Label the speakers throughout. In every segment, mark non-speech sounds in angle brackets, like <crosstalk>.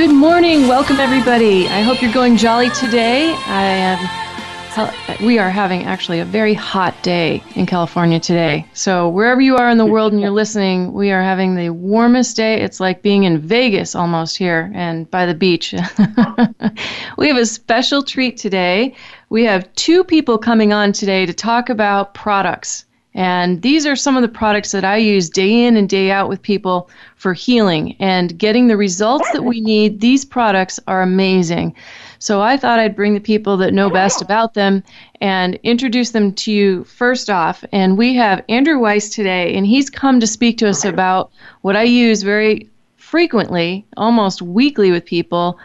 Speaker 1: Good morning. Welcome, everybody. I hope you're going jolly today. I am. We are having actually a very hot day in California today. So, wherever you are in the world and you're listening, we are having the warmest day. It's like being in Vegas almost here and by the beach. <laughs> we have a special treat today. We have two people coming on today to talk about products. And these are some of the products that I use day in and day out with people for healing and getting the results that we need. These products are amazing. So I thought I'd bring the people that know best about them and introduce them to you first off. And we have Andrew Weiss today, and he's come to speak to us about what I use very frequently, almost weekly with people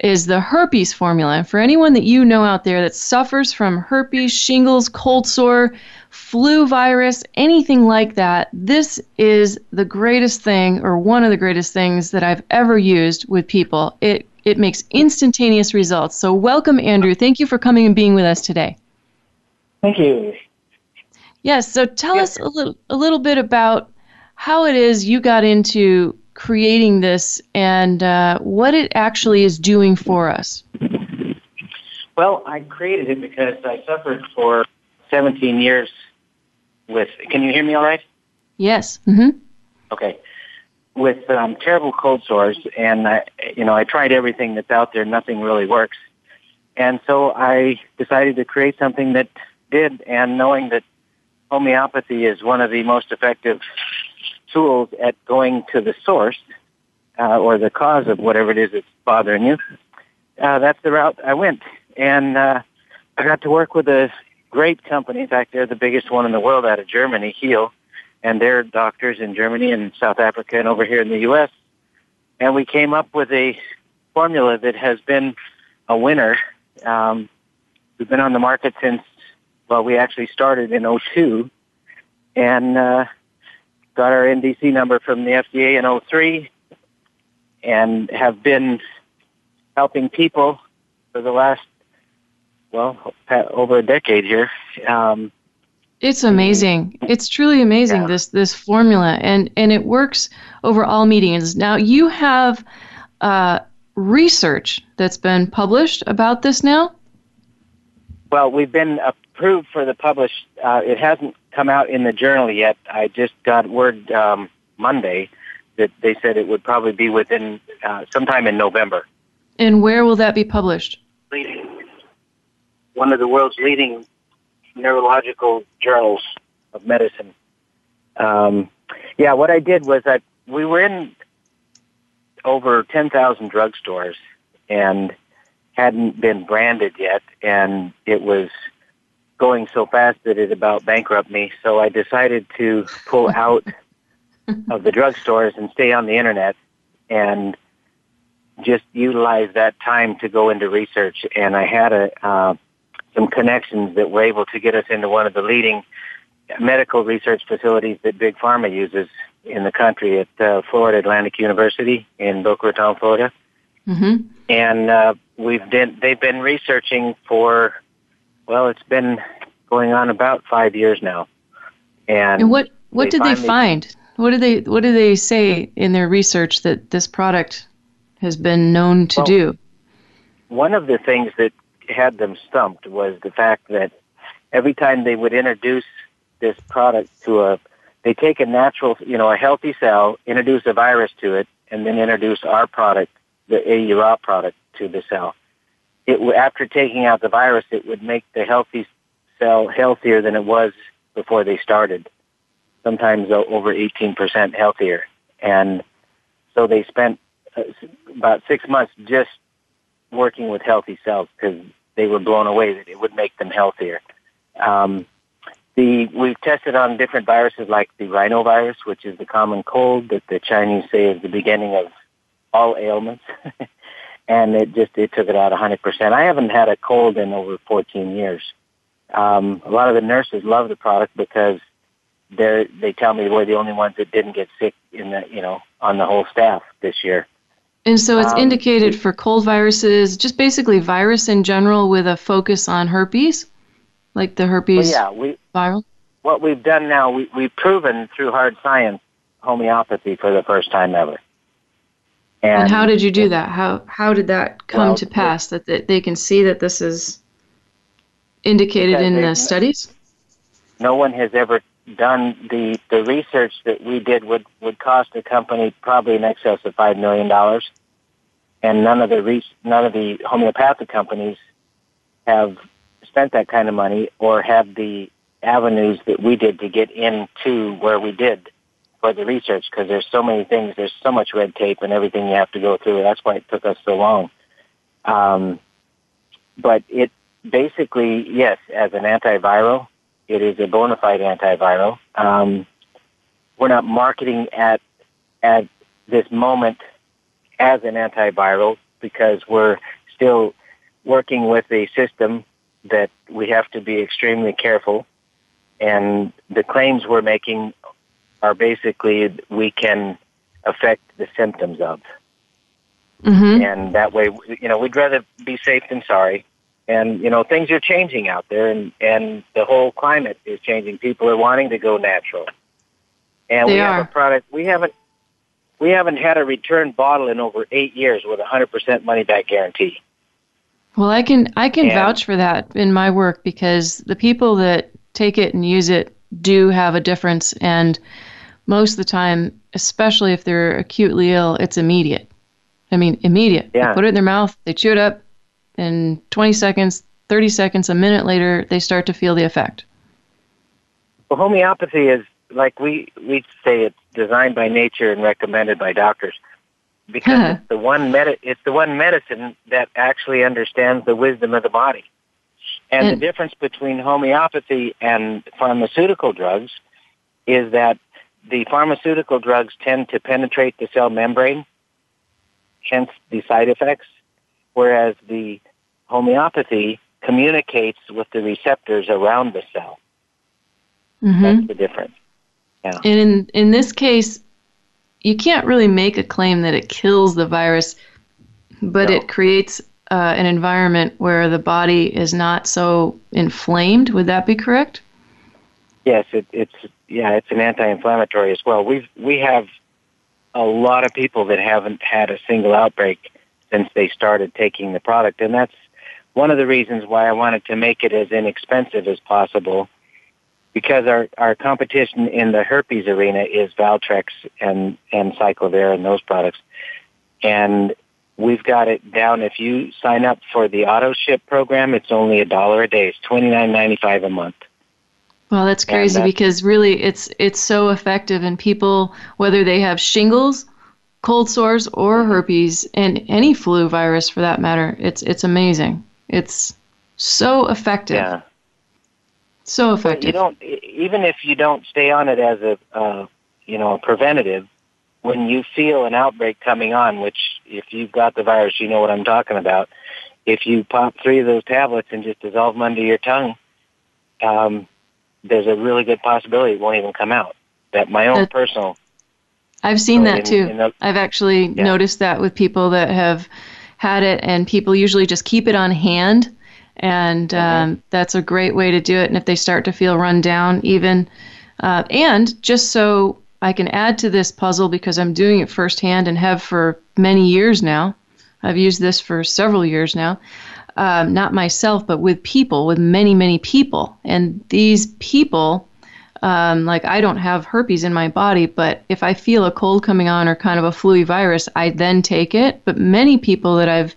Speaker 1: is the herpes formula. For anyone that you know out there that suffers from herpes, shingles, cold sore, flu virus, anything like that, this is the greatest thing or one of the greatest things that I've ever used with people. It it makes instantaneous results. So welcome Andrew. Thank you for coming and being with us today.
Speaker 2: Thank you.
Speaker 1: Yes, so tell yes. us a little a little bit about how it is you got into creating this and uh, what it actually is doing for us.
Speaker 2: Well, I created it because I suffered for 17 years with. Can you hear me all right?
Speaker 1: Yes. Mm-hmm.
Speaker 2: Okay. With um, terrible cold sores, and I, you know, I tried everything that's out there. Nothing really works, and so I decided to create something that did. And knowing that homeopathy is one of the most effective tools at going to the source uh, or the cause of whatever it is that's bothering you, uh, that's the route I went. And uh, I got to work with a great company. In fact, they're the biggest one in the world out of Germany, Heel, and they're doctors in Germany and South Africa and over here in the U.S. And we came up with a formula that has been a winner. Um, we've been on the market since, well, we actually started in 02. And uh, got our NDC number from the FDA in 03 and have been helping people for the last, well, over a decade here. Um,
Speaker 1: it's amazing. It's truly amazing yeah. this this formula, and and it works over all mediums. Now you have uh, research that's been published about this now.
Speaker 2: Well, we've been approved for the published. Uh, it hasn't come out in the journal yet. I just got word um, Monday that they said it would probably be within uh, sometime in November.
Speaker 1: And where will that be published?
Speaker 2: One of the world's leading neurological journals of medicine. Um, yeah, what I did was that we were in over 10,000 drugstores and hadn't been branded yet, and it was going so fast that it about bankrupt me. So I decided to pull <laughs> out of the drugstores and stay on the internet and just utilize that time to go into research. And I had a uh, some connections that were able to get us into one of the leading medical research facilities that Big Pharma uses in the country at uh, Florida Atlantic University in Boca Raton, Florida. Mm-hmm. And uh, we've been they've been researching for well, it's been going on about five years now.
Speaker 1: And, and what what they did they find? What did they what did they say in their research that this product has been known to well, do?
Speaker 2: One of the things that had them stumped was the fact that every time they would introduce this product to a they take a natural, you know, a healthy cell, introduce a virus to it, and then introduce our product, the AU product, to the cell it after taking out the virus, it would make the healthy cell healthier than it was before they started. Sometimes over 18% healthier. And so they spent uh, about six months just working with healthy cells because they were blown away that it would make them healthier. Um, the we've tested on different viruses like the rhinovirus, which is the common cold that the Chinese say is the beginning of all ailments. <laughs> and it just it took it out 100%. I haven't had a cold in over 14 years. Um, a lot of the nurses love the product because they they tell me we're the only ones that didn't get sick in the you know on the whole staff this year.
Speaker 1: And so it's um, indicated for cold viruses, just basically virus in general with a focus on herpes, like the herpes
Speaker 2: well, yeah, we,
Speaker 1: viral.
Speaker 2: What we've done now, we, we've proven through hard science homeopathy for the first time ever.
Speaker 1: And, and how did you do that? How how did that come well, to pass? That, that they can see that this is indicated in the studies.
Speaker 2: No one has ever done the the research that we did would would cost a company probably in excess of five million dollars, and none of the re- none of the homeopathic companies have spent that kind of money or have the avenues that we did to get into where we did for the research because there's so many things there's so much red tape and everything you have to go through. That's why it took us so long. Um, but it basically yes as an antiviral it is a bona fide antiviral. Um, we're not marketing at at this moment as an antiviral because we're still working with a system that we have to be extremely careful. And the claims we're making are basically we can affect the symptoms of. Mm-hmm. And that way, you know, we'd rather be safe than sorry and you know things are changing out there and and the whole climate is changing. People are wanting to go natural. And
Speaker 1: they
Speaker 2: we
Speaker 1: are.
Speaker 2: have a product we haven't we haven't had a return bottle in over eight years with a hundred percent money back guarantee.
Speaker 1: Well i can i can and, vouch for that in my work because the people that take it and use it do have a difference. And most of the time especially if they're acutely ill it's immediate. I mean immediate.
Speaker 2: Yeah.
Speaker 1: they put it in their mouth they chew it up in 20 seconds, 30 seconds, a minute later, they start to feel the effect.
Speaker 2: Well, homeopathy is like we we say it's designed by nature and recommended by doctors because <laughs> it's the one med- it's the one medicine that actually understands the wisdom of the body. And, and the difference between homeopathy and pharmaceutical drugs is that the pharmaceutical drugs tend to penetrate the cell membrane, hence the side effects whereas the homeopathy communicates with the receptors around the cell. Mm-hmm. That's the difference. Yeah.
Speaker 1: And in, in this case, you can't really make a claim that it kills the virus, but no. it creates uh, an environment where the body is not so inflamed. Would that be correct?
Speaker 2: Yes, it, it's yeah, it's an anti-inflammatory as well. We we have a lot of people that haven't had a single outbreak since they started taking the product. And that's one of the reasons why I wanted to make it as inexpensive as possible because our, our competition in the herpes arena is Valtrex and, and Cyclovir and those products. And we've got it down. If you sign up for the auto ship program, it's only a dollar a day. It's twenty nine ninety five a month.
Speaker 1: Well, that's crazy that's, because really it's it's so effective and people whether they have shingles cold sores or herpes and any flu virus for that matter. It's it's amazing. It's so effective.
Speaker 2: Yeah.
Speaker 1: So effective.
Speaker 2: you don't even if you don't stay on it as a uh, you know a preventative. When you feel an outbreak coming on, which if you've got the virus, you know what I'm talking about. If you pop three of those tablets and just dissolve them under your tongue, um, there's a really good possibility it won't even come out. That my own personal
Speaker 1: I've seen that too. I've actually yeah. noticed that with people that have had it, and people usually just keep it on hand, and mm-hmm. um, that's a great way to do it. And if they start to feel run down, even, uh, and just so I can add to this puzzle because I'm doing it firsthand and have for many years now. I've used this for several years now. Um, not myself, but with people, with many, many people. And these people um, like I don't have herpes in my body, but if I feel a cold coming on or kind of a flu virus, I then take it. But many people that I've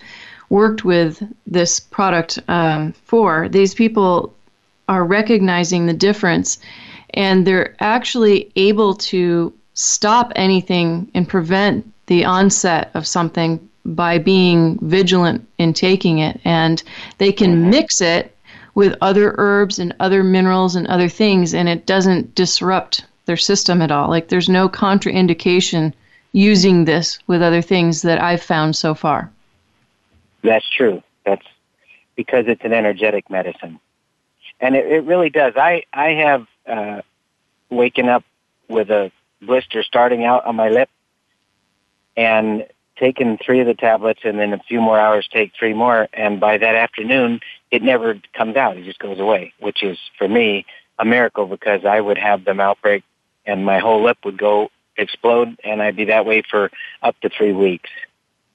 Speaker 1: worked with this product um, for, these people are recognizing the difference and they're actually able to stop anything and prevent the onset of something by being vigilant in taking it. And they can mm-hmm. mix it with other herbs and other minerals and other things, and it doesn't disrupt their system at all. Like there's no contraindication using this with other things that I've found so far.
Speaker 2: that's true. That's because it's an energetic medicine, and it, it really does. I I have uh, waken up with a blister starting out on my lip, and taken three of the tablets, and then a few more hours take three more, and by that afternoon, it never comes out. It just goes away, which is for me a miracle because I would have them outbreak, and my whole lip would go explode, and I'd be that way for up to three weeks.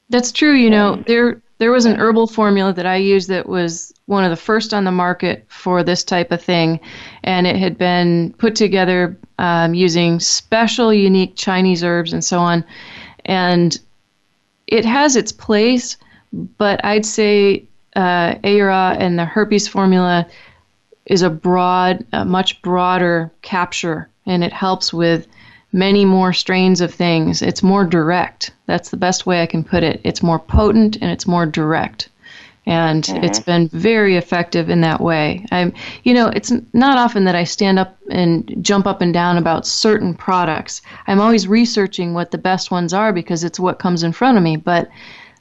Speaker 1: That's true. You know, there there was an herbal formula that I used that was one of the first on the market for this type of thing, and it had been put together um, using special, unique Chinese herbs and so on, and it has its place. But I'd say uh, Aeura and the herpes formula is a broad, a much broader capture, and it helps with many more strains of things. It's more direct. That's the best way I can put it. It's more potent and it's more direct. And mm-hmm. it's been very effective in that way. I'm, you know, it's not often that I stand up and jump up and down about certain products. I'm always researching what the best ones are because it's what comes in front of me. But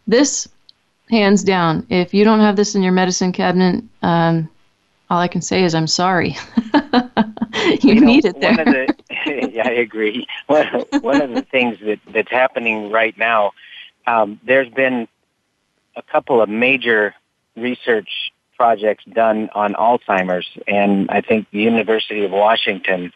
Speaker 1: this, hands down, if you don't have this in your medicine cabinet, um, all I can say is I'm sorry. <laughs> you, you know, need it there.
Speaker 2: One of the, <laughs> yeah, I agree. One, one of the things that, that's happening right now, um, there's been a couple of major research projects done on Alzheimer's, and I think the University of Washington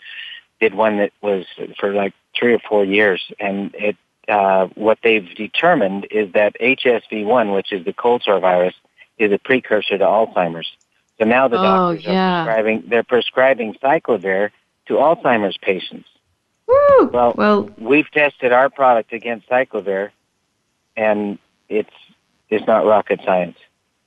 Speaker 2: did one that was for like three or four years, and it uh, what they've determined is that HSV1, which is the cold sore virus, is a precursor to Alzheimer's. So now the oh, doctors yeah. are prescribing they're prescribing cyclovir to Alzheimer's patients.
Speaker 1: Woo!
Speaker 2: Well, well, we've tested our product against cyclovir, and it's it's not rocket science.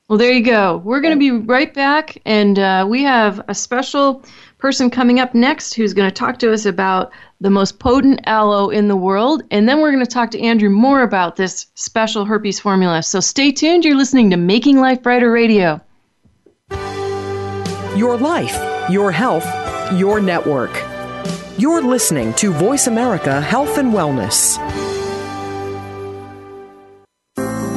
Speaker 1: Well, there you go. We're going to be right back, and uh, we have a special person coming up next who's going to talk to us about the most potent aloe in the world, and then we're going to talk to Andrew more about this special herpes formula. So stay tuned. You're listening to Making Life Brighter Radio.
Speaker 3: Your life, your health, your network. You're listening to Voice America Health and Wellness.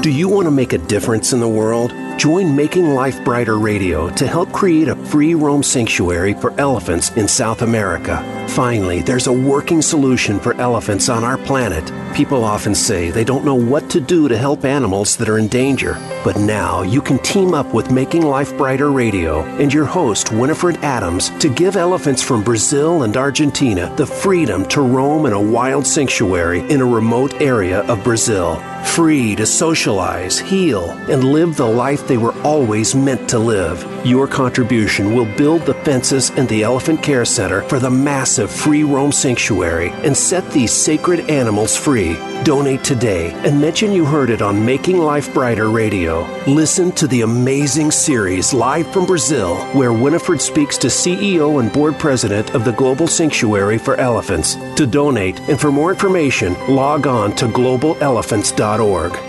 Speaker 4: Do you want to make a difference in the world? Join Making Life Brighter Radio to help create a free roam sanctuary for elephants in South America. Finally, there's a working solution for elephants on our planet. People often say they don't know what to do to help animals that are in danger. But now you can team up with Making Life Brighter Radio and your host, Winifred Adams, to give elephants from Brazil and Argentina the freedom to roam in a wild sanctuary in a remote area of Brazil. Free to socialize, heal, and live the life they were always meant to live. Your contribution will build the fences and the Elephant Care Center for the massive free roam sanctuary and set these sacred animals free. Donate today and mention you heard it on Making Life Brighter Radio. Listen to the amazing series live from Brazil, where Winifred speaks to CEO and board president of the Global Sanctuary for Elephants. To donate and for more information, log on to globalelephants.org.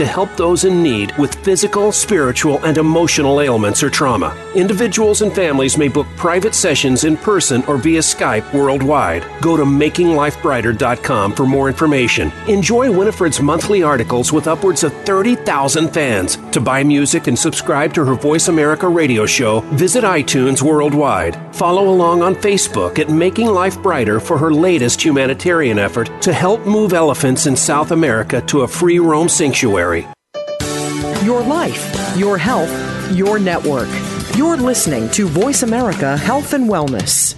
Speaker 4: to help those in need with physical, spiritual, and emotional ailments or trauma. Individuals and families may book private sessions in person or via Skype worldwide. Go to makinglifebrighter.com for more information. Enjoy Winifred's monthly articles with upwards of 30,000 fans. To buy music and subscribe to her Voice America radio show, visit iTunes worldwide. Follow along on Facebook at Making Life Brighter for her latest humanitarian effort to help move elephants in South America to a free roam sanctuary.
Speaker 3: Your life, your health, your network. You're listening to Voice America Health and Wellness.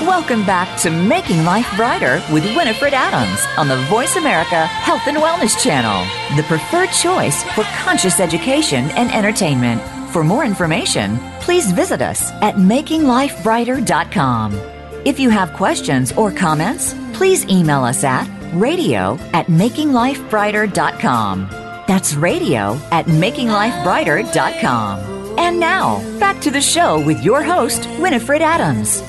Speaker 5: Welcome back to Making Life Brighter with Winifred Adams on the Voice America Health and Wellness Channel, the preferred choice for conscious education and entertainment. For more information, please visit us at makinglifebrighter.com. If you have questions or comments, please email us at radio at makinglifebrighter.com. That's radio at makinglifebrighter.com. And now, back to the show with your host, Winifred Adams.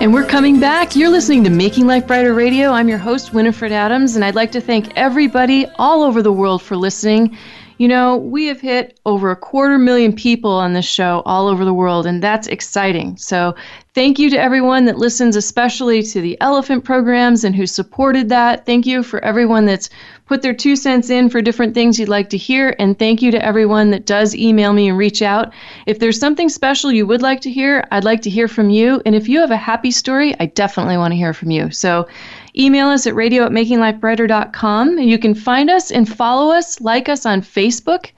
Speaker 1: And we're coming back. You're listening to Making Life Brighter Radio. I'm your host, Winifred Adams, and I'd like to thank everybody all over the world for listening. You know, we have hit over a quarter million people on this show all over the world, and that's exciting. So, thank you to everyone that listens, especially to the elephant programs and who supported that. Thank you for everyone that's put their two cents in for different things you'd like to hear. And thank you to everyone that does email me and reach out. If there's something special you would like to hear, I'd like to hear from you. And if you have a happy story, I definitely want to hear from you. So, Email us at radio at makinglifebrighter.com. You can find us and follow us, like us on Facebook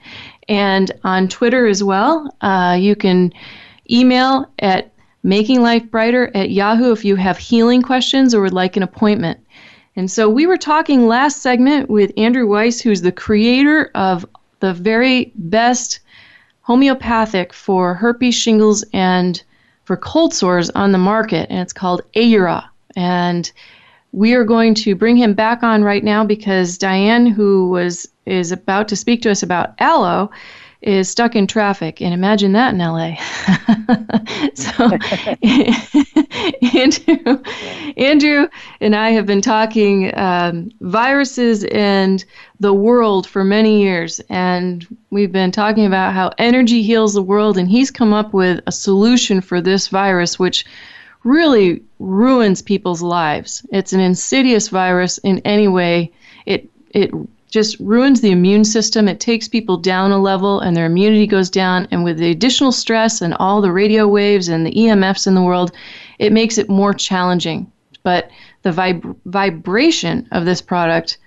Speaker 1: and on Twitter as well. Uh, you can email at makinglifebrighter at yahoo if you have healing questions or would like an appointment. And so we were talking last segment with Andrew Weiss, who's the creator of the very best homeopathic for herpes, shingles, and for cold sores on the market, and it's called Aeura. And we are going to bring him back on right now because Diane, who was is about to speak to us about aloe, is stuck in traffic. And imagine that in LA. <laughs> so, <laughs> Andrew, Andrew and I have been talking um, viruses and the world for many years. And we've been talking about how energy heals the world. And he's come up with a solution for this virus, which really ruins people's lives. It's an insidious virus in any way. It it just ruins the immune system. It takes people down a level and their immunity goes down. And with the additional stress and all the radio waves and the EMFs in the world, it makes it more challenging. But the vib- vibration of this product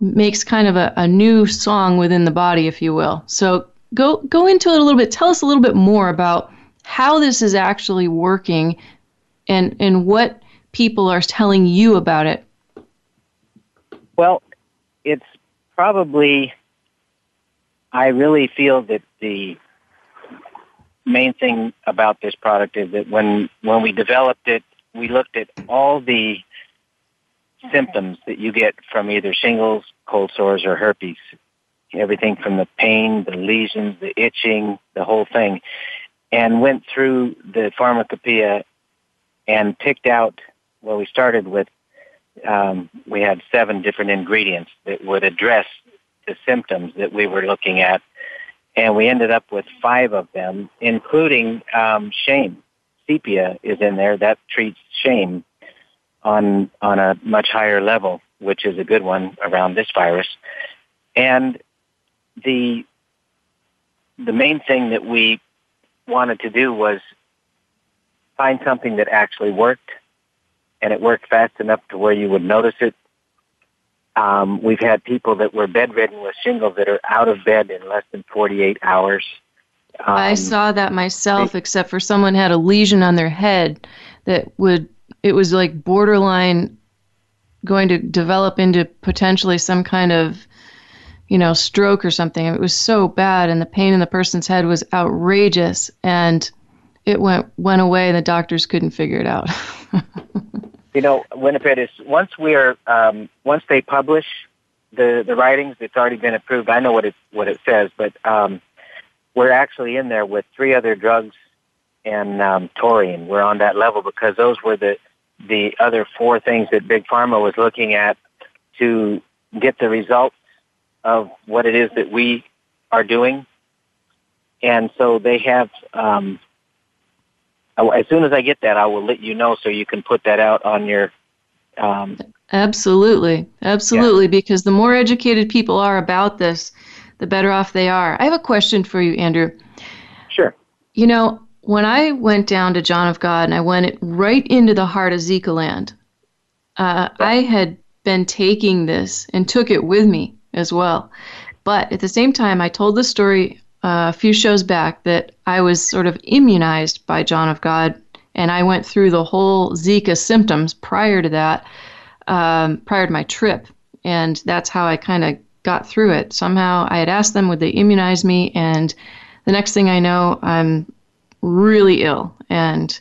Speaker 1: makes kind of a, a new song within the body, if you will. So go go into it a little bit. Tell us a little bit more about how this is actually working and and what people are telling you about it?
Speaker 2: Well, it's probably I really feel that the main thing about this product is that when when we developed it, we looked at all the symptoms that you get from either shingles, cold sores, or herpes. Everything from the pain, the lesions, the itching, the whole thing, and went through the pharmacopoeia and picked out, well, we started with, um, we had seven different ingredients that would address the symptoms that we were looking at. And we ended up with five of them, including um, shame. Sepia is in there. That treats shame on, on a much higher level, which is a good one around this virus. And the, the main thing that we wanted to do was find something that actually worked and it worked fast enough to where you would notice it. Um, we've had people that were bedridden with shingles that are out of bed in less than 48 hours.
Speaker 1: Um, I saw that myself, they, except for someone had a lesion on their head that would, it was like borderline going to develop into potentially some kind of, you know, stroke or something. It was so bad, and the pain in the person's head was outrageous. And it went went away. The doctors couldn't figure it out. <laughs>
Speaker 2: you know, Winnipeg is once we're um, once they publish the the writings, it's already been approved. I know what it what it says, but um, we're actually in there with three other drugs and um, taurine. We're on that level because those were the the other four things that Big Pharma was looking at to get the results of what it is that we are doing. And so they have um, as soon as I get that, I will let you know so you can put that out on your. Um,
Speaker 1: absolutely, absolutely. Yeah. Because the more educated people are about this, the better off they are. I have a question for you, Andrew.
Speaker 2: Sure.
Speaker 1: You know, when I went down to John of God and I went right into the heart of Zika land, uh, I had been taking this and took it with me as well. But at the same time, I told the story uh, a few shows back that I was sort of immunized by John of God, and I went through the whole Zika symptoms prior to that, um, prior to my trip, and that's how I kind of got through it. Somehow I had asked them would they immunize me, and the next thing I know, I'm really ill, and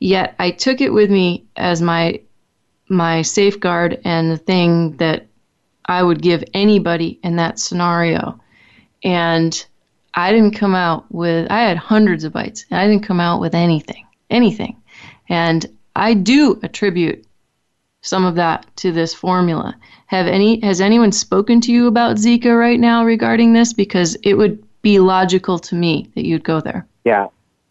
Speaker 1: yet I took it with me as my my safeguard and the thing that I would give anybody in that scenario. And I didn't come out with I had hundreds of bites and I didn't come out with anything. Anything. And I do attribute some of that to this formula. Have any has anyone spoken to you about Zika right now regarding this because it would be logical to me that you'd go there.
Speaker 2: Yeah.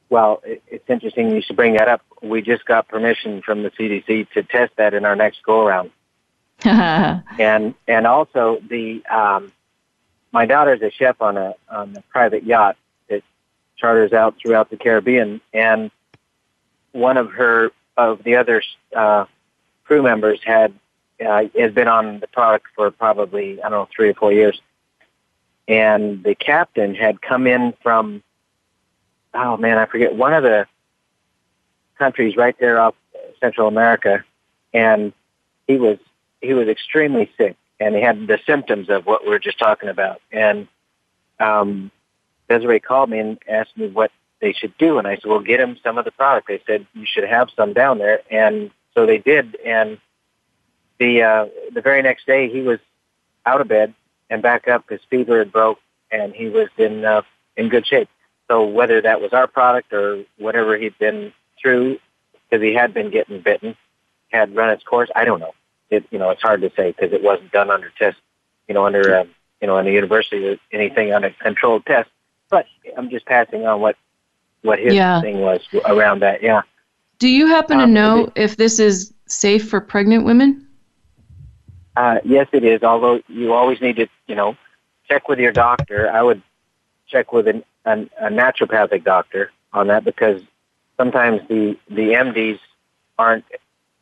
Speaker 2: Well, it's interesting you should bring that up. We just got permission from the CDC to test that in our next go around. <laughs> and and also the um, my daughter's a chef on a on a private yacht that charters out throughout the Caribbean, and one of her of the other uh, crew members had uh, has been on the product for probably I don't know three or four years, and the captain had come in from oh man I forget one of the countries right there off Central America, and he was he was extremely sick and he had the symptoms of what we were just talking about. And um, Desiree called me and asked me what they should do, and I said, "Well, get him some of the product." They said you should have some down there, and so they did. And the uh, the very next day, he was out of bed and back up. His fever had broke, and he was in uh, in good shape. So whether that was our product or whatever he'd been through, because he had been getting bitten, had run its course, I don't know it you know it's hard to say because it wasn't done under test, you know, under um, you know in the university or anything on a controlled test. But I'm just passing on what what his yeah. thing was around that. Yeah.
Speaker 1: Do you happen um, to know it, if this is safe for pregnant women?
Speaker 2: Uh, yes, it is. Although you always need to, you know, check with your doctor. I would check with an, an, a naturopathic doctor on that because sometimes the the MDs aren't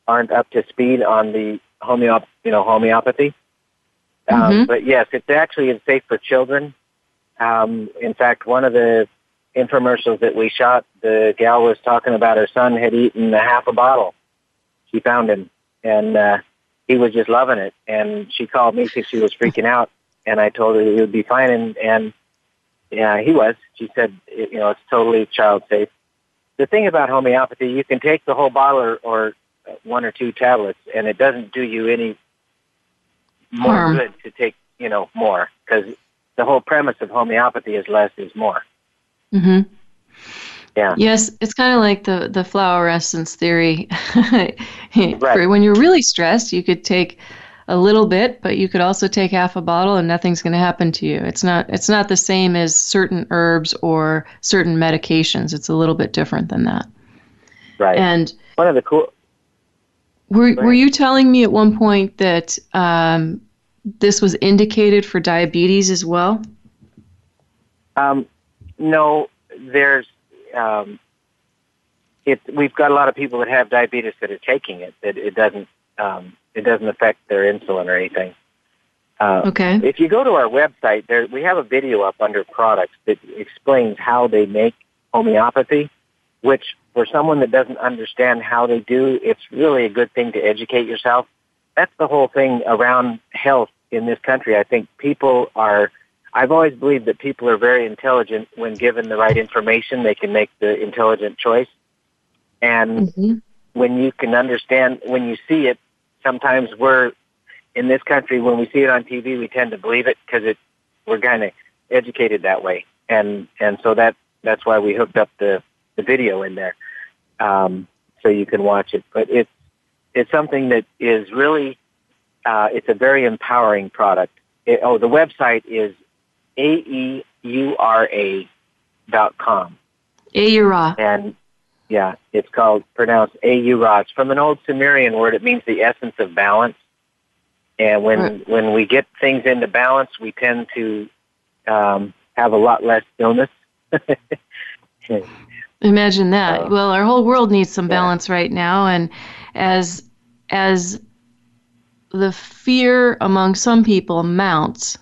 Speaker 2: aren't up to speed on the homeop, you know, homeopathy. Um, mm-hmm. But yes, it's actually safe for children. Um, in fact, one of the infomercials that we shot, the gal was talking about her son had eaten a half a bottle. She found him, and uh, he was just loving it. And she called me because she was freaking out, and I told her he would be fine, and and yeah, he was. She said, you know, it's totally child safe. The thing about homeopathy, you can take the whole bottle or, or one or two tablets, and it doesn't do you any more Harm. good to take, you know, more because the whole premise of homeopathy is less is more.
Speaker 1: Mm-hmm.
Speaker 2: Yeah.
Speaker 1: Yes, it's kind of like the the flower essence theory. <laughs> right. When you're really stressed, you could take a little bit, but you could also take half a bottle and nothing's going to happen to you. It's not it's not the same as certain herbs or certain medications. It's a little bit different than that.
Speaker 2: Right.
Speaker 1: And
Speaker 2: one of the cool
Speaker 1: were, were you telling me at one point that um, this was indicated for diabetes as well?
Speaker 2: Um, no, there's um, it. We've got a lot of people that have diabetes that are taking it. That it doesn't um, it doesn't affect their insulin or anything.
Speaker 1: Uh, okay.
Speaker 2: If you go to our website, there we have a video up under products that explains how they make homeopathy, which for someone that doesn't understand how they do, it's really a good thing to educate yourself. That's the whole thing around health in this country. I think people are, I've always believed that people are very intelligent when given the right information, they can make the intelligent choice. And mm-hmm. when you can understand, when you see it, sometimes we're in this country, when we see it on TV, we tend to believe it because it, we're kind of educated that way. And, and so that, that's why we hooked up the the video in there, um, so you can watch it. But it's it's something that is really uh, it's a very empowering product. It, oh, the website is aeura dot com.
Speaker 1: Aeura.
Speaker 2: And yeah, it's called pronounced aeura. It's from an old Sumerian word. It means the essence of balance. And when right. when we get things into balance, we tend to um, have a lot less illness. <laughs>
Speaker 1: Imagine that. Uh, well, our whole world needs some balance yeah. right now, and as as the fear among some people mounts,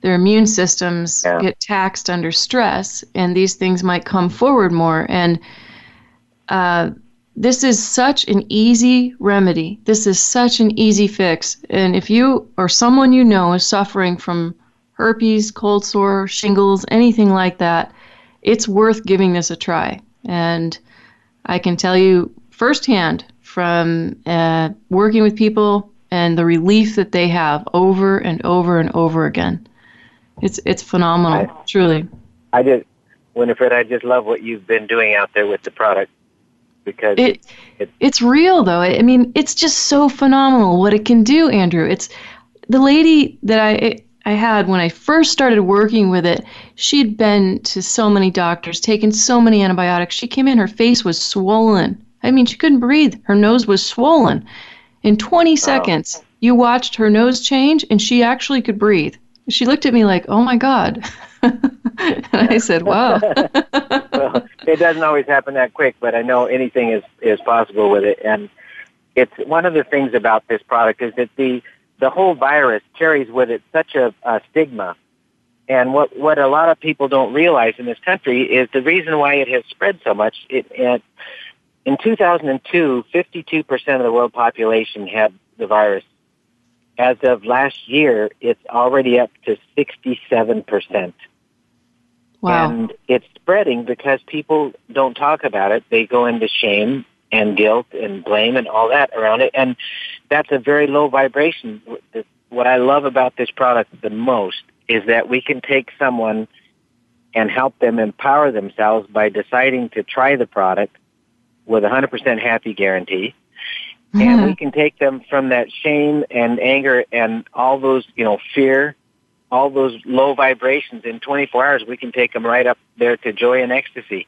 Speaker 1: their immune systems yeah. get taxed under stress, and these things might come forward more. And uh, this is such an easy remedy. This is such an easy fix. And if you or someone you know is suffering from herpes, cold sore, shingles, anything like that, it's worth giving this a try. And I can tell you firsthand from uh, working with people and the relief that they have over and over and over again. It's it's phenomenal, I, truly.
Speaker 2: I just, Winifred, I just love what you've been doing out there with the product because
Speaker 1: it, it, it's real though. I mean, it's just so phenomenal what it can do, Andrew. It's the lady that I I had when I first started working with it. She'd been to so many doctors, taken so many antibiotics. She came in, her face was swollen. I mean, she couldn't breathe. Her nose was swollen. In 20 seconds, you watched her nose change, and she actually could breathe. She looked at me like, "Oh my God." <laughs> and I said, "Wow." <laughs> <laughs>
Speaker 2: well, it doesn't always happen that quick, but I know anything is is possible with it. And it's one of the things about this product is that the the whole virus carries with it such a, a stigma. And what what a lot of people don't realize in this country is the reason why it has spread so much. It, it in 2002, 52% of the world population had the virus. As of last year, it's already up to 67%.
Speaker 1: Wow.
Speaker 2: And it's spreading because people don't talk about it. They go into shame and guilt and blame and all that around it. And that's a very low vibration. What I love about this product the most is that we can take someone and help them empower themselves by deciding to try the product with a 100% happy guarantee. Mm-hmm. And we can take them from that shame and anger and all those, you know, fear all those low vibrations in 24 hours, we can take them right up there to joy and ecstasy.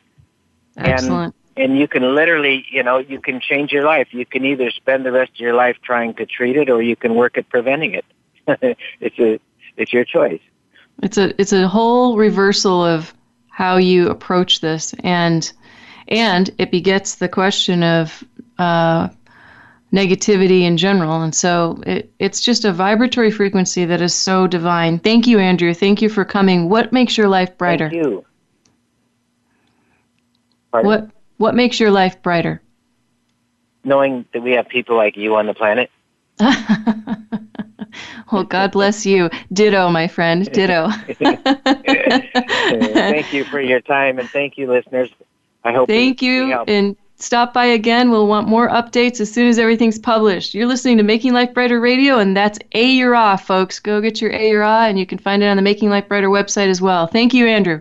Speaker 1: Excellent.
Speaker 2: And, and you can literally, you know, you can change your life. You can either spend the rest of your life trying to treat it, or you can work at preventing it. <laughs> it's a, it's your choice.
Speaker 1: It's a, it's a whole reversal of how you approach this, and, and it begets the question of uh, negativity in general. And so it, it's just a vibratory frequency that is so divine. Thank you, Andrew. Thank you for coming. What makes your life brighter?
Speaker 2: Thank you.
Speaker 1: Pardon? What what makes your life brighter?
Speaker 2: Knowing that we have people like you on the planet. <laughs>
Speaker 1: well, God bless you. Ditto, my friend. Ditto. <laughs> <laughs>
Speaker 2: thank you for your time and thank you, listeners. I hope
Speaker 1: Thank you. And Stop by again. We'll want more updates as soon as everything's published. You're listening to Making Life Brighter Radio, and that's A Off, folks. Go get your A Off, and you can find it on the Making Life Brighter website as well. Thank you, Andrew.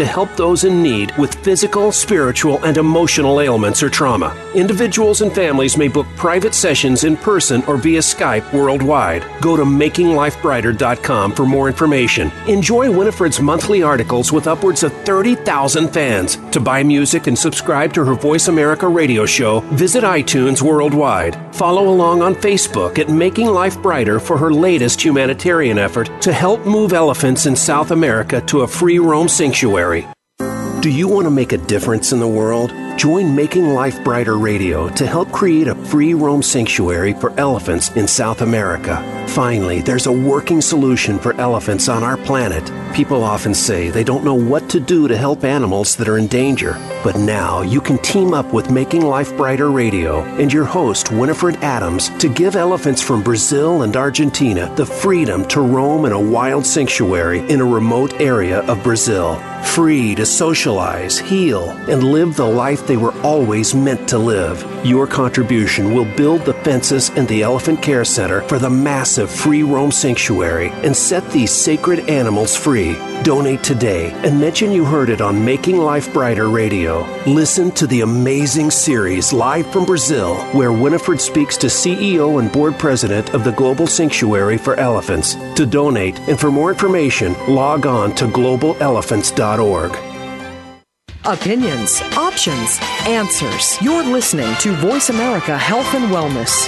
Speaker 4: to help those in need with physical, spiritual, and emotional ailments or trauma. Individuals and families may book private sessions in person or via Skype worldwide. Go to makinglifebrighter.com for more information. Enjoy Winifred's monthly articles with upwards of 30,000 fans. To buy music and subscribe to her Voice America radio show, visit iTunes worldwide. Follow along on Facebook at Making Life Brighter for her latest humanitarian effort to help move elephants in South America to a free roam sanctuary. Do you want to make a difference in the world? Join Making Life Brighter Radio to help create a free roam sanctuary for elephants in South America. Finally, there's a working solution for elephants on our planet. People often say they don't know what to do to help animals that are in danger. But now you can team up with Making Life Brighter Radio and your host, Winifred Adams, to give elephants from Brazil and Argentina the freedom to roam in a wild sanctuary in a remote area of Brazil. Free to socialize, heal, and live the life they were always meant to live. Your contribution will build the fences and the Elephant Care Center for the massive free roam sanctuary and set these sacred animals free. Donate today and mention you heard it on Making Life Brighter Radio. Listen to the amazing series live from Brazil, where Winifred speaks to CEO and board president of the Global Sanctuary for Elephants. To donate and for more information, log on to globalelephants.org.
Speaker 3: Opinions, options, answers. You're listening to Voice America Health and Wellness.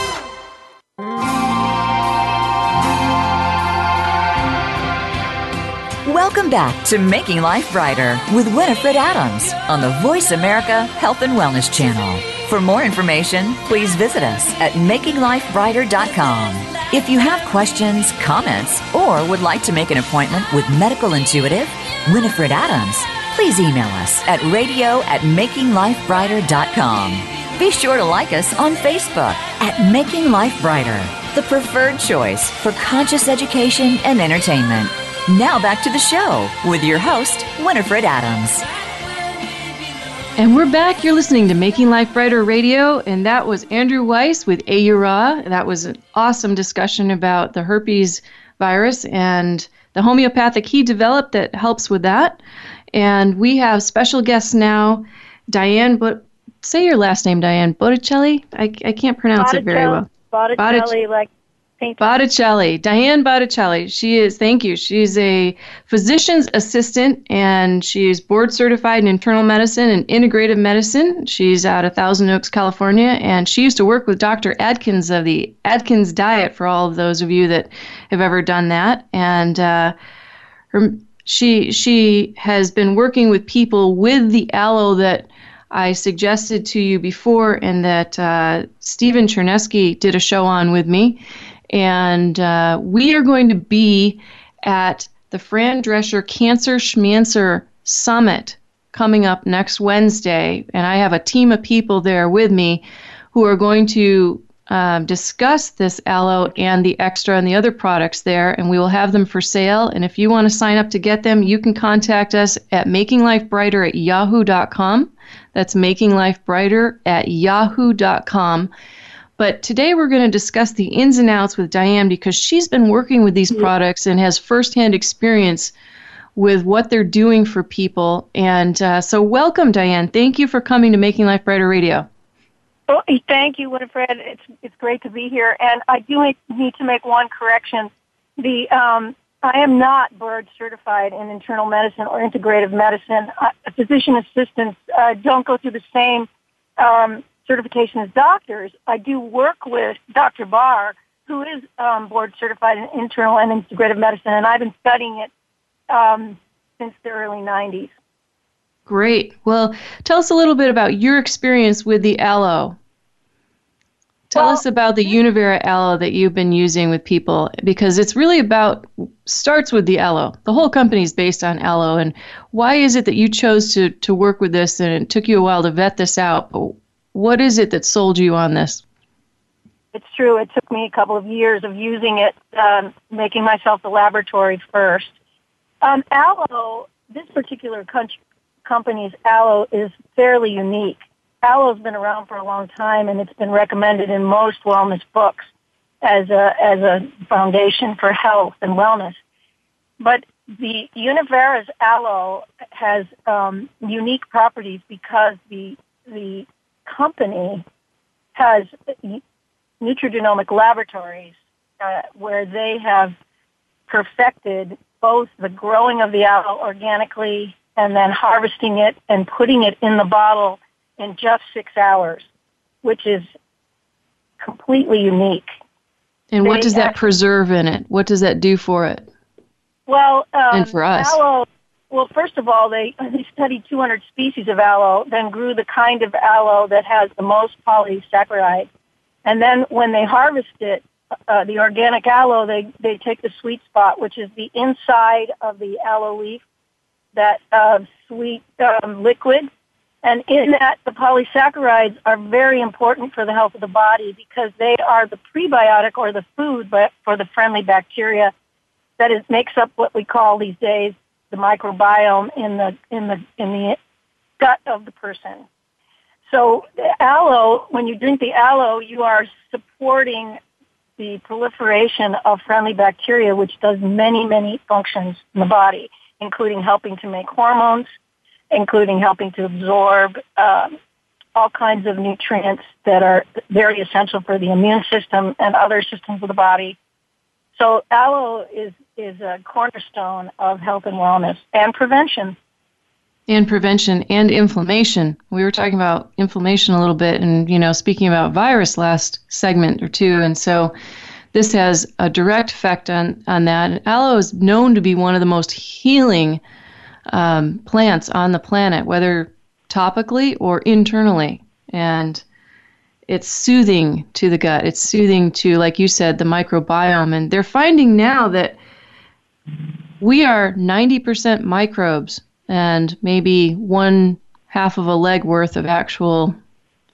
Speaker 5: Welcome back to Making Life Brighter with Winifred Adams on the Voice America Health and Wellness Channel. For more information, please visit us at makinglifebrighter.com. If you have questions, comments, or would like to make an appointment with medical intuitive Winifred Adams, please email us at radio at makinglifebrighter.com. Be sure to like us on Facebook at Making Life Brighter, the preferred choice for conscious education and entertainment. Now back to the show with your host, Winifred Adams.
Speaker 1: And we're back. You're listening to Making Life Brighter Radio, and that was Andrew Weiss with Aeura. That was an awesome discussion about the herpes virus and the homeopathic he developed that helps with that. And we have special guests now, Diane. But say your last name, Diane Botticelli. I, I can't pronounce
Speaker 6: Botticelli,
Speaker 1: it very well.
Speaker 6: Botticelli, Bottic- like
Speaker 1: Botticelli, Diane Botticelli. She is, thank you. She's a physician's assistant and she's board certified in internal medicine and integrative medicine. She's out of Thousand Oaks, California, and she used to work with Dr. Atkins of the Atkins Diet for all of those of you that have ever done that. And uh, her, she she has been working with people with the aloe that I suggested to you before, and that uh, Stephen Chernesky did a show on with me. And uh, we are going to be at the Fran Drescher Cancer Schmancer Summit coming up next Wednesday, and I have a team of people there with me who are going to um, discuss this aloe and the extra and the other products there, and we will have them for sale. And if you want to sign up to get them, you can contact us at makinglifebrighter at yahoo.com. That's makinglifebrighter at yahoo.com. But today we're going to discuss the ins and outs with Diane because she's been working with these products and has firsthand experience with what they're doing for people. And uh, so, welcome, Diane. Thank you for coming to Making Life Brighter Radio.
Speaker 6: Oh, thank you, Winifred. It's it's great to be here. And I do need to make one correction. The um, I am not board certified in internal medicine or integrative medicine. Uh, physician assistants uh, don't go through the same um, certification as doctors, I do work with Dr. Barr, who is um, board certified in internal and integrative medicine, and I've been studying it um, since the early 90s.
Speaker 1: Great. Well, tell us a little bit about your experience with the aloe. Tell well, us about the Univera aloe that you've been using with people because it's really about starts with the aloe. The whole company is based on aloe and why is it that you chose to to work with this and it took you a while to vet this out? But What is it that sold you on this?
Speaker 6: It's true. It took me a couple of years of using it, um, making myself the laboratory first. Um, aloe, this particular company's aloe is fairly unique. Aloe's been around for a long time, and it's been recommended in most wellness books as a as a foundation for health and wellness. But the Univera's aloe has um, unique properties because the the company has nutrigenomic laboratories uh, where they have perfected both the growing of the aloe organically and then harvesting it and putting it in the bottle in just six hours, which is completely unique.
Speaker 1: And what they does that preserve in it? What does that do for it?
Speaker 6: Well, um,
Speaker 1: and for us,
Speaker 6: aloe well, first of all, they, <laughs> they studied 200 species of aloe, then grew the kind of aloe that has the most polysaccharide. And then when they harvest it, uh, the organic aloe, they, they take the sweet spot, which is the inside of the aloe leaf, that uh, sweet um, liquid. And in that, the polysaccharides are very important for the health of the body because they are the prebiotic or the food for the friendly bacteria that is, makes up what we call these days the microbiome in the in the in the gut of the person. So the aloe, when you drink the aloe, you are supporting the proliferation of friendly bacteria, which does many, many functions in the body, including helping to make hormones, including helping to absorb um, all kinds of nutrients that are very essential for the immune system and other systems of the body. So aloe is is a cornerstone of health and wellness and prevention.
Speaker 1: And prevention and inflammation. We were talking about inflammation a little bit, and you know, speaking about virus last segment or two, and so this has a direct effect on, on that. And aloe is known to be one of the most healing um, plants on the planet, whether topically or internally. And it's soothing to the gut. It's soothing to, like you said, the microbiome. And they're finding now that we are 90% microbes and maybe one half of a leg worth of actual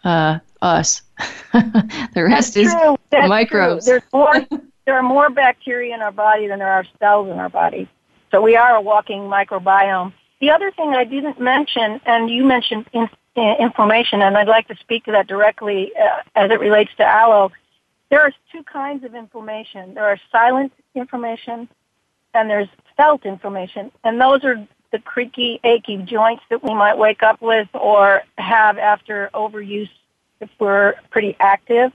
Speaker 1: uh, us. <laughs> the rest
Speaker 6: That's
Speaker 1: is. Microbes.
Speaker 6: True. There's more, <laughs> there are more bacteria in our body than there are cells in our body. So we are a walking microbiome. The other thing I didn't mention, and you mentioned in, in inflammation, and I'd like to speak to that directly uh, as it relates to aloe. There are two kinds of inflammation. There are silent inflammation, and there's felt inflammation, and those are the creaky, achy joints that we might wake up with or have after overuse if we're pretty active.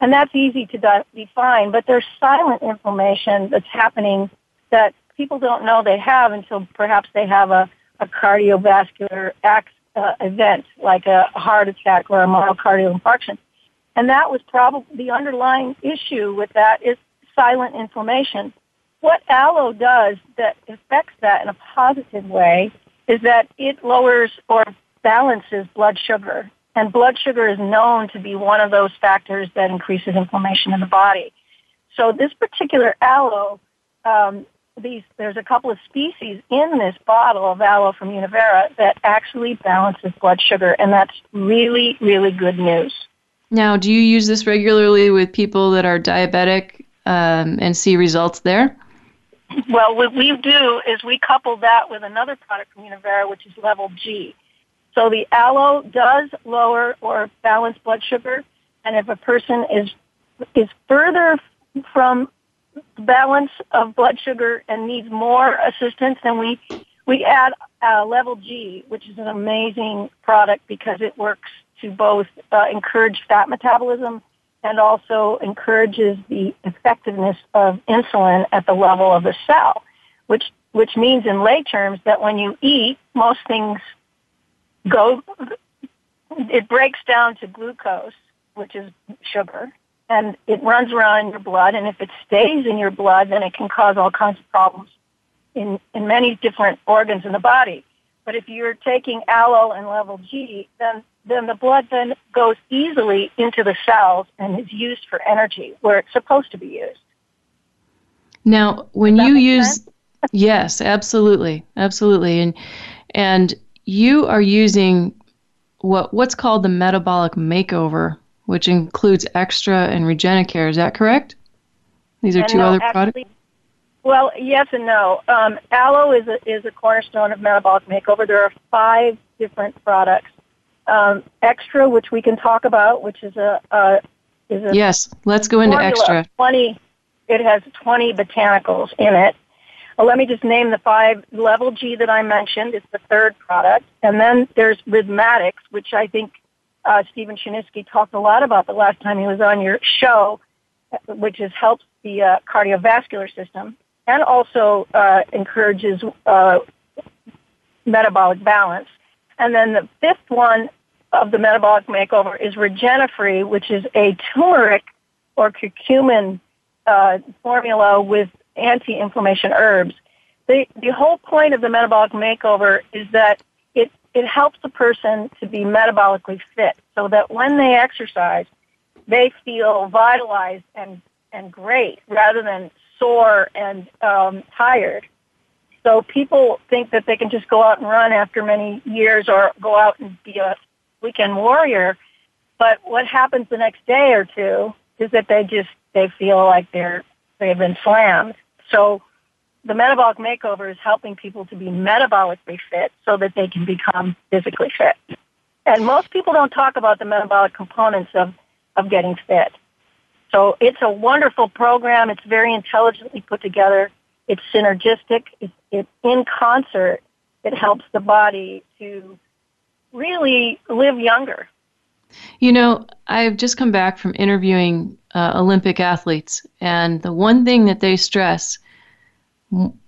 Speaker 6: And that's easy to de- define, but there's silent inflammation that's happening that people don't know they have until perhaps they have a, a cardiovascular ac- uh, event like a heart attack or a myocardial infarction. And that was probably the underlying issue with that is silent inflammation. What aloe does that affects that in a positive way is that it lowers or balances blood sugar. And blood sugar is known to be one of those factors that increases inflammation in the body. So this particular aloe, um, these, there's a couple of species in this bottle of aloe from Univera that actually balances blood sugar, and that's really, really good news.
Speaker 1: Now, do you use this regularly with people that are diabetic um, and see results there?
Speaker 6: Well, what we do is we couple that with another product from Univera, which is Level G. So the aloe does lower or balance blood sugar, and if a person is is further from balance of blood sugar and needs more assistance, then we we add uh, Level G, which is an amazing product because it works to both uh, encourage fat metabolism and also encourages the effectiveness of insulin at the level of the cell, which which means in lay terms that when you eat, most things go it breaks down to glucose, which is sugar, and it runs around in your blood and if it stays in your blood then it can cause all kinds of problems in in many different organs in the body. But if you're taking aloe and level G, then then the blood then goes easily into the cells and is used for energy where it's supposed to be used.
Speaker 1: Now, when you use <laughs> yes, absolutely, absolutely, and and you are using what what's called the metabolic makeover, which includes Extra and Regenicare. Is that correct? These are
Speaker 6: and
Speaker 1: two
Speaker 6: no,
Speaker 1: other
Speaker 6: actually,
Speaker 1: products.
Speaker 6: Well, yes and no. Um, aloe is a, is a cornerstone of metabolic makeover. There are five different products. Um, extra, which we can talk about, which is a, a is a
Speaker 1: Yes, let's go into. Extra.
Speaker 6: Twenty. It has twenty botanicals in it. Well, let me just name the five. Level G that I mentioned is the third product, and then there's Rhythmatix, which I think uh, Stephen Chiniski talked a lot about the last time he was on your show, which is helps the uh, cardiovascular system and also uh, encourages uh, metabolic balance. And then the fifth one of the metabolic makeover is Regenifree, which is a turmeric or curcumin uh, formula with anti-inflammation herbs. The, the whole point of the metabolic makeover is that it, helps the person to be metabolically fit so that when they exercise, they feel vitalized and, and great rather than sore and um, tired. So people think that they can just go out and run after many years or go out and be a weekend warrior. But what happens the next day or two is that they just they feel like they're they've been slammed. So the metabolic makeover is helping people to be metabolically fit so that they can become physically fit. And most people don't talk about the metabolic components of, of getting fit. So it's a wonderful program. It's very intelligently put together. It's synergistic. It's, in concert. It helps the body to really live younger.
Speaker 1: You know, I've just come back from interviewing uh, Olympic athletes, and the one thing that they stress,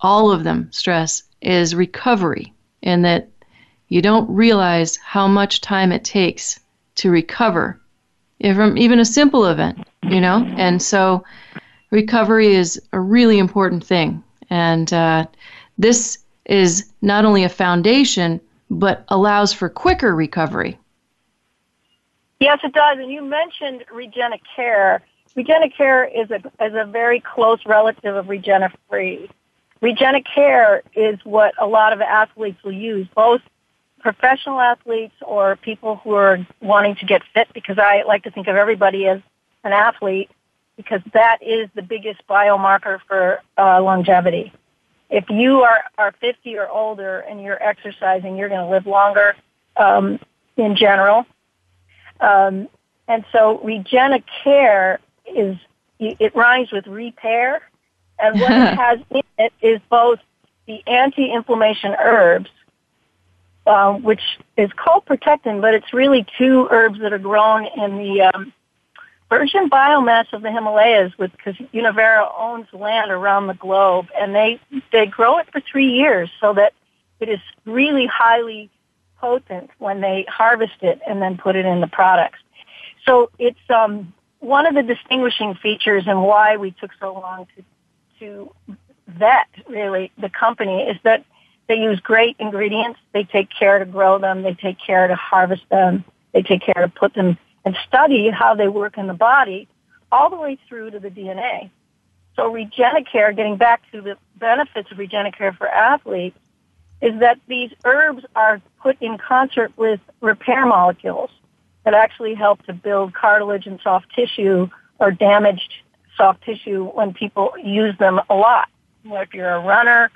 Speaker 1: all of them stress, is recovery, and that you don't realize how much time it takes to recover from even a simple event, you know? And so recovery is a really important thing. And uh, this is not only a foundation, but allows for quicker recovery.
Speaker 6: Yes, it does. And you mentioned Regenicare. Regenicare is a, is a very close relative of Regenifree. Regenicare is what a lot of athletes will use, both professional athletes or people who are wanting to get fit, because I like to think of everybody as an athlete, because that is the biggest biomarker for uh, longevity. If you are, are 50 or older and you're exercising, you're going to live longer um, in general. Um, and so Regenicare is, it rhymes with repair. And what it <laughs> has in it is both the anti-inflammation herbs, um, which is called protectin, but it's really two herbs that are grown in the um, virgin biomass of the Himalayas because Univera owns land around the globe and they, they grow it for three years so that it is really highly potent when they harvest it and then put it in the products. So it's um, one of the distinguishing features and why we took so long to to vet really the company is that they use great ingredients. They take care to grow them. They take care to harvest them. They take care to put them and study how they work in the body all the way through to the DNA. So Regenicare, getting back to the benefits of Regenicare for athletes, is that these herbs are put in concert with repair molecules that actually help to build cartilage and soft tissue or damaged soft tissue when people use them a lot. If you're a runner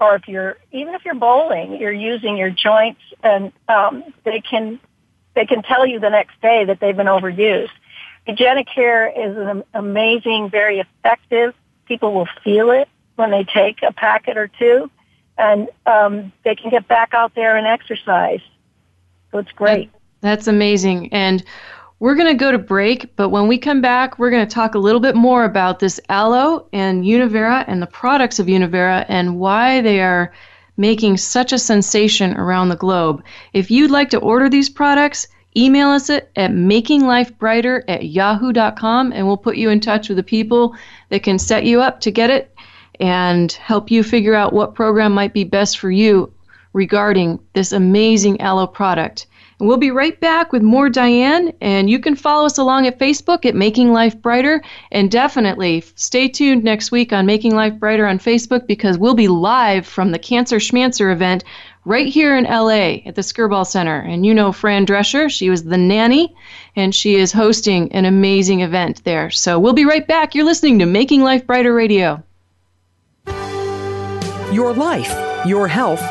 Speaker 6: or if you're, even if you're bowling, you're using your joints and um, they can, they can tell you the next day that they've been overused. Regenicare is an amazing, very effective. People will feel it when they take a packet or two and um, they can get back out there and exercise. So it's great.
Speaker 1: That's amazing. And we're going to go to break, but when we come back, we're going to talk a little bit more about this aloe and Univera and the products of Univera and why they are making such a sensation around the globe. If you'd like to order these products, email us at, at makinglifebrighter at yahoo.com and we'll put you in touch with the people that can set you up to get it and help you figure out what program might be best for you regarding this amazing aloe product. And we'll be right back with more Diane, and you can follow us along at Facebook at Making Life Brighter. And definitely stay tuned next week on Making Life Brighter on Facebook because we'll be live from the Cancer Schmancer event right here in LA at the Skirball Center. And you know Fran Drescher, she was the nanny, and she is hosting an amazing event there. So we'll be right back. You're listening to Making Life Brighter Radio.
Speaker 3: Your life, your health,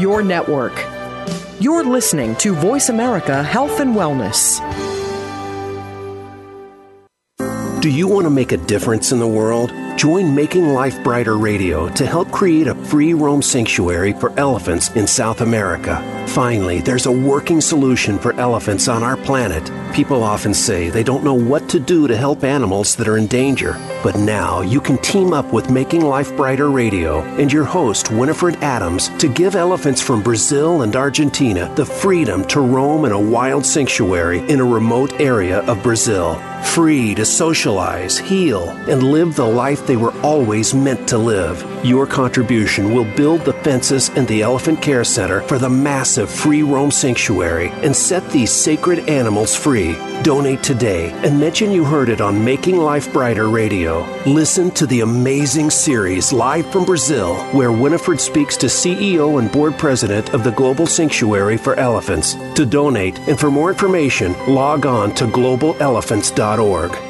Speaker 3: your network. You're listening to Voice America Health and Wellness.
Speaker 4: Do you want to make a difference in the world? Join Making Life Brighter Radio to help create a free roam sanctuary for elephants in South America. Finally, there's a working solution for elephants on our planet. People often say they don't know what to do to help animals that are in danger. But now you can team up with Making Life Brighter Radio and your host, Winifred Adams, to give elephants from Brazil and Argentina the freedom to roam in a wild sanctuary in a remote area of Brazil. Free to socialize, heal, and live the life they were always meant to live. Your contribution will build the fences and the Elephant Care Center for the massive free roam sanctuary and set these sacred animals free. Donate today and mention you heard it on Making Life Brighter Radio. Listen to the amazing series live from Brazil, where Winifred speaks to CEO and board president of the Global Sanctuary for Elephants. To donate and for more information, log on to globalelephants.org.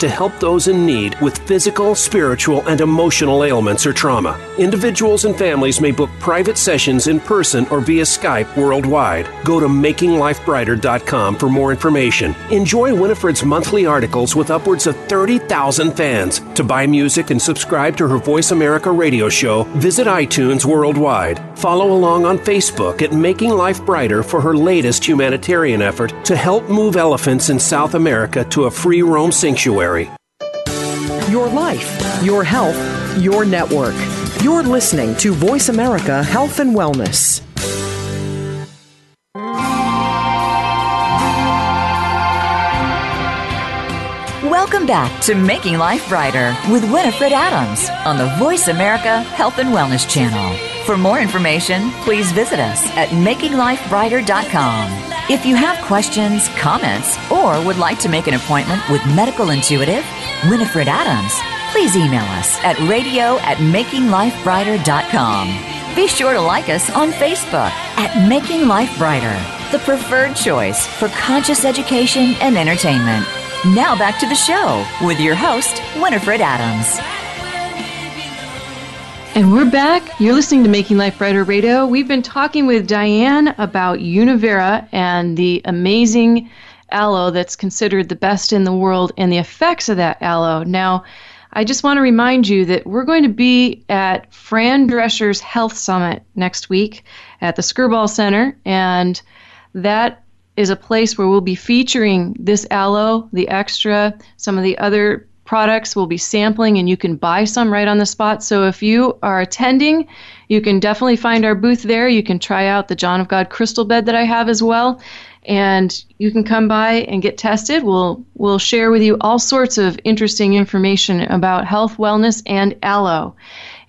Speaker 4: to help those in need with physical, spiritual, and emotional ailments or trauma. Individuals and families may book private sessions in person or via Skype worldwide. Go to makinglifebrighter.com for more information. Enjoy Winifred's monthly articles with upwards of 30,000 fans. To buy music and subscribe to her Voice America radio show, visit iTunes worldwide. Follow along on Facebook at Making Life Brighter for her latest humanitarian effort to help move elephants in South America to a free roam sanctuary.
Speaker 3: Your life, your health, your network. You're listening to Voice America Health and Wellness.
Speaker 5: Welcome back to Making Life Brighter with Winifred Adams on the Voice America Health and Wellness Channel. For more information, please visit us at makinglifebrighter.com. If you have questions, comments, or would like to make an appointment with medical intuitive Winifred Adams, please email us at radio at makinglifebrighter.com. Be sure to like us on Facebook at Making Life Brighter, the preferred choice for conscious education and entertainment. Now back to the show with your host, Winifred Adams.
Speaker 1: And we're back. You're listening to Making Life Brighter Radio. We've been talking with Diane about Univera and the amazing aloe that's considered the best in the world and the effects of that aloe. Now, I just want to remind you that we're going to be at Fran Drescher's Health Summit next week at the Skirball Center, and that is a place where we'll be featuring this aloe, the extra, some of the other products we'll be sampling, and you can buy some right on the spot. So if you are attending, you can definitely find our booth there. You can try out the John of God crystal bed that I have as well. And you can come by and get tested. We'll we'll share with you all sorts of interesting information about health, wellness, and aloe.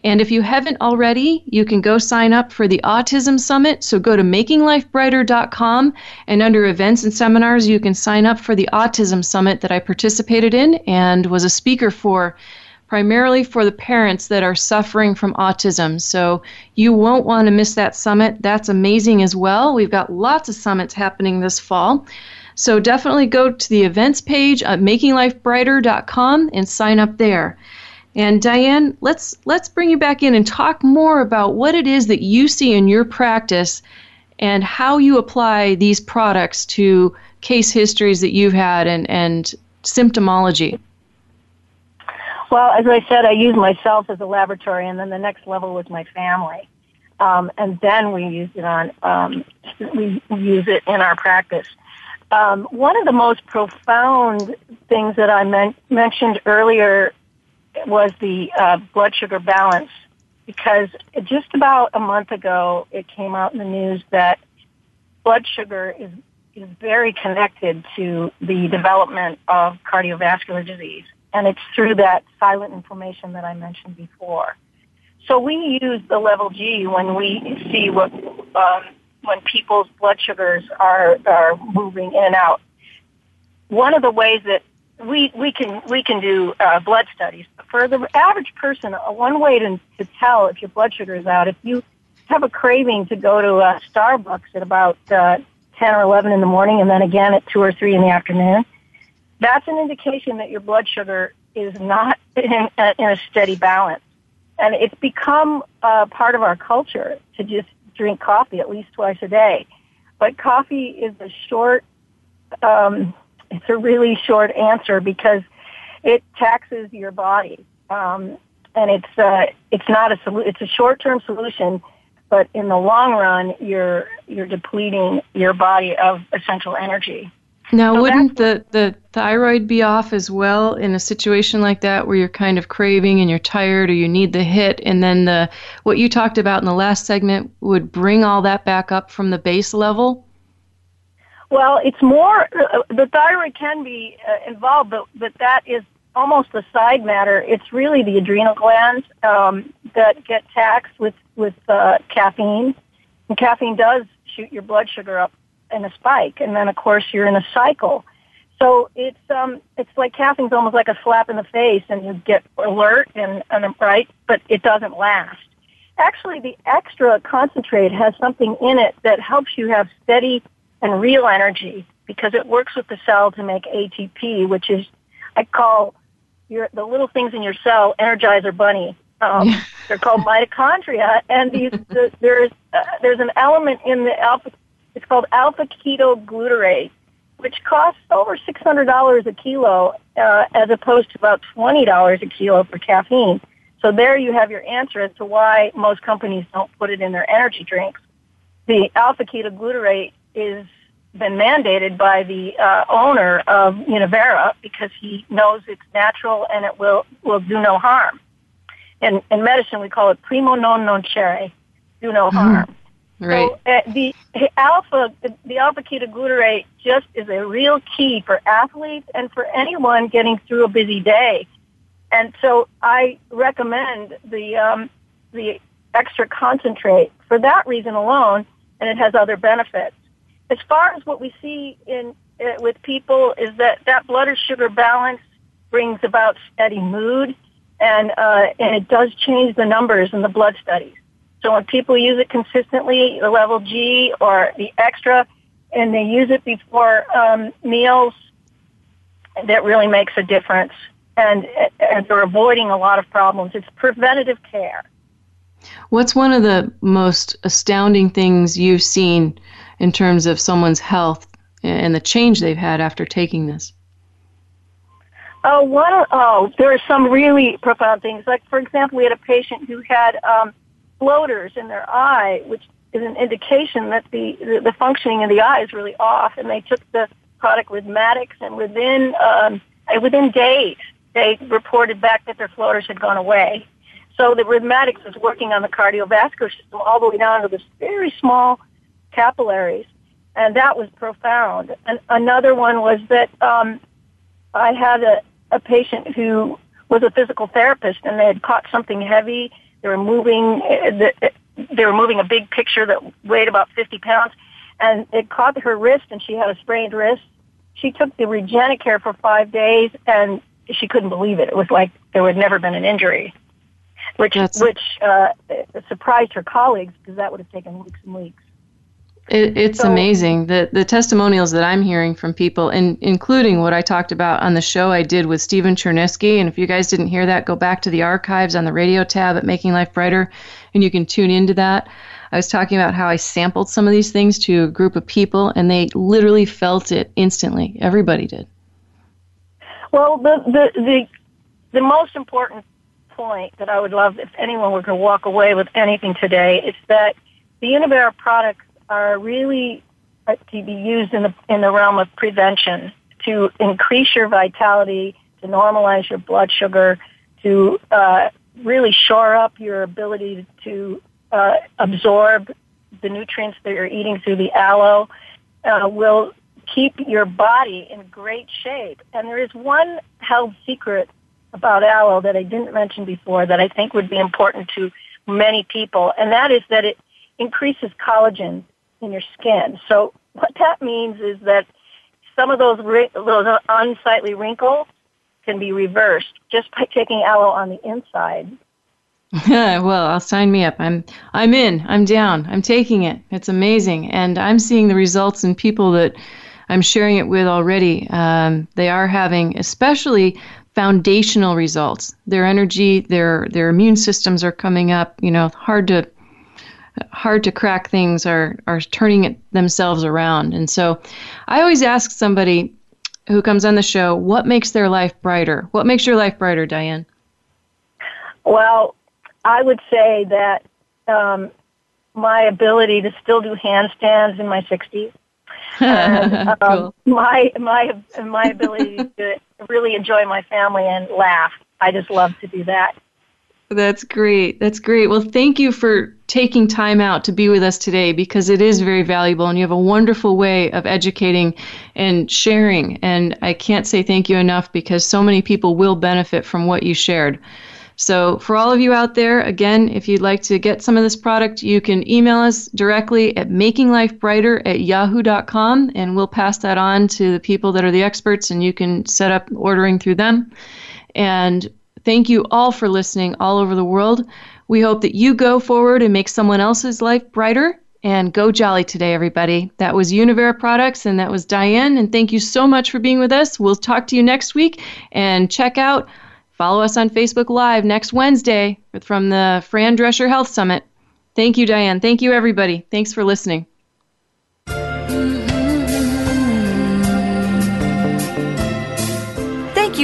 Speaker 1: And if you haven't already, you can go sign up for the Autism Summit. So go to makinglifebrighter.com and under events and seminars, you can sign up for the Autism Summit that I participated in and was a speaker for, primarily for the parents that are suffering from autism. So you won't want to miss that summit. That's amazing as well. We've got lots of summits happening this fall. So definitely go to the events page at makinglifebrighter.com and sign up there. And Diane, let's let's bring you back in and talk more about what it is that you see in your practice and how you apply these products to case histories that you've had and, and symptomology.
Speaker 6: Well, as I said, I use myself as a laboratory, and then the next level was my family. Um, and then we use it on, um, we use it in our practice. Um, one of the most profound things that I men- mentioned earlier was the uh, blood sugar balance because just about a month ago it came out in the news that blood sugar is is very connected to the development of cardiovascular disease and it's through that silent inflammation that I mentioned before. So we use the level G when we see what um, when people's blood sugars are are moving in and out. One of the ways that we we can we can do uh, blood studies. But For the average person, uh, one way to to tell if your blood sugar is out, if you have a craving to go to uh, Starbucks at about uh, ten or eleven in the morning, and then again at two or three in the afternoon, that's an indication that your blood sugar is not <laughs> in, uh, in a steady balance. And it's become uh, part of our culture to just drink coffee at least twice a day. But coffee is a short um, it's a really short answer because it taxes your body, um, and it's uh, it's not a solu- It's a short term solution, but in the long run, you're you're depleting your body of essential energy.
Speaker 1: Now, so wouldn't the, the thyroid be off as well in a situation like that where you're kind of craving and you're tired or you need the hit, and then the what you talked about in the last segment would bring all that back up from the base level?
Speaker 6: Well, it's more uh, the thyroid can be uh, involved, but but that is almost a side matter. It's really the adrenal glands um, that get taxed with with uh, caffeine, and caffeine does shoot your blood sugar up in a spike, and then of course you're in a cycle. So it's um it's like caffeine's almost like a slap in the face, and you get alert and and right, but it doesn't last. Actually, the extra concentrate has something in it that helps you have steady and real energy because it works with the cell to make ATP, which is I call your the little things in your cell, Energizer Bunny. Um, <laughs> they're called mitochondria, and these <laughs> the, there's uh, there's an element in the alpha. It's called alpha ketoglutarate, which costs over six hundred dollars a kilo, uh, as opposed to about twenty dollars a kilo for caffeine. So there you have your answer as to why most companies don't put it in their energy drinks. The alpha ketoglutarate is been mandated by the uh, owner of Univera because he knows it's natural and it will will do no harm. In in medicine, we call it primo non nocere, do no mm-hmm. harm.
Speaker 1: Mm. Right.
Speaker 6: So uh, the, the alpha the alpha ketoglutarate just is a real key for athletes and for anyone getting through a busy day. And so I recommend the um, the extra concentrate for that reason alone, and it has other benefits as far as what we see in uh, with people is that that blood sugar balance brings about steady mood, and uh, and it does change the numbers in the blood studies. So when people use it consistently, the level G or the extra, and they use it before um, meals, that really makes a difference. And, and they're avoiding a lot of problems. It's preventative care.
Speaker 1: What's one of the most astounding things you've seen in terms of someone's health and the change they've had after taking this?
Speaker 6: Oh, one, oh, there are some really profound things. Like, for example, we had a patient who had um, floaters in their eye, which is an indication that the, the, functioning of the eye is really off. And they took the product Rhythmatix, and within um, within days, they reported back that their floaters had gone away. So the Rhythmatix was working on the cardiovascular system all the way down to this very small capillaries, and that was profound. And another one was that um, I had a, a patient who was a physical therapist, and they had caught something heavy. They were moving. Uh, they were moving a big picture that weighed about 50 pounds, and it caught her wrist, and she had a sprained wrist. She took the Regenicare for five days, and she couldn't believe it. It was like there had never been an injury, which That's... which uh, surprised her colleagues because that would have taken weeks and weeks.
Speaker 1: It, it's so, amazing the the testimonials that I'm hearing from people, and including what I talked about on the show I did with Stephen Chernisky. And if you guys didn't hear that, go back to the archives on the radio tab at Making Life Brighter, and you can tune into that. I was talking about how I sampled some of these things to a group of people, and they literally felt it instantly. Everybody did.
Speaker 6: Well, the the the, the most important point that I would love if anyone were to walk away with anything today is that the Univera products are really uh, to be used in the in the realm of prevention to increase your vitality, to normalize your blood sugar, to uh, really shore up your ability to uh, absorb the nutrients that you're eating through the aloe. Uh, will keep your body in great shape. And there is one held secret about aloe that I didn't mention before that I think would be important to many people, and that is that it increases collagen in your skin. So what that means is that some of those those unsightly wrinkles can be reversed just by taking aloe on the inside. <laughs>
Speaker 1: well, I'll sign me up. I'm I'm in. I'm down. I'm taking it. It's amazing, and I'm seeing the results in people that I'm sharing it with already. Um, they are having, especially foundational results. Their energy, their their immune systems are coming up. You know, hard to hard to crack things are are turning it themselves around. And so I always ask somebody who comes on the show, what makes their life brighter? What makes your life brighter, Diane?
Speaker 6: Well, I would say that um, my ability to still do handstands in my 60s. and, <laughs> um, cool. my my my ability to really enjoy my family and laugh. I just love to do that.
Speaker 1: That's great. That's great. Well, thank you for taking time out to be with us today because it is very valuable and you have a wonderful way of educating and sharing. And I can't say thank you enough because so many people will benefit from what you shared. So, for all of you out there, again, if you'd like to get some of this product, you can email us directly at makinglifebrighter at yahoo.com and we'll pass that on to the people that are the experts and you can set up ordering through them. And Thank you all for listening all over the world. We hope that you go forward and make someone else's life brighter. And go jolly today, everybody. That was Univera Products, and that was Diane. And thank you so much for being with us. We'll talk to you next week. And check out Follow us on Facebook Live next Wednesday from the Fran Drescher Health Summit. Thank you, Diane. Thank you, everybody. Thanks for listening.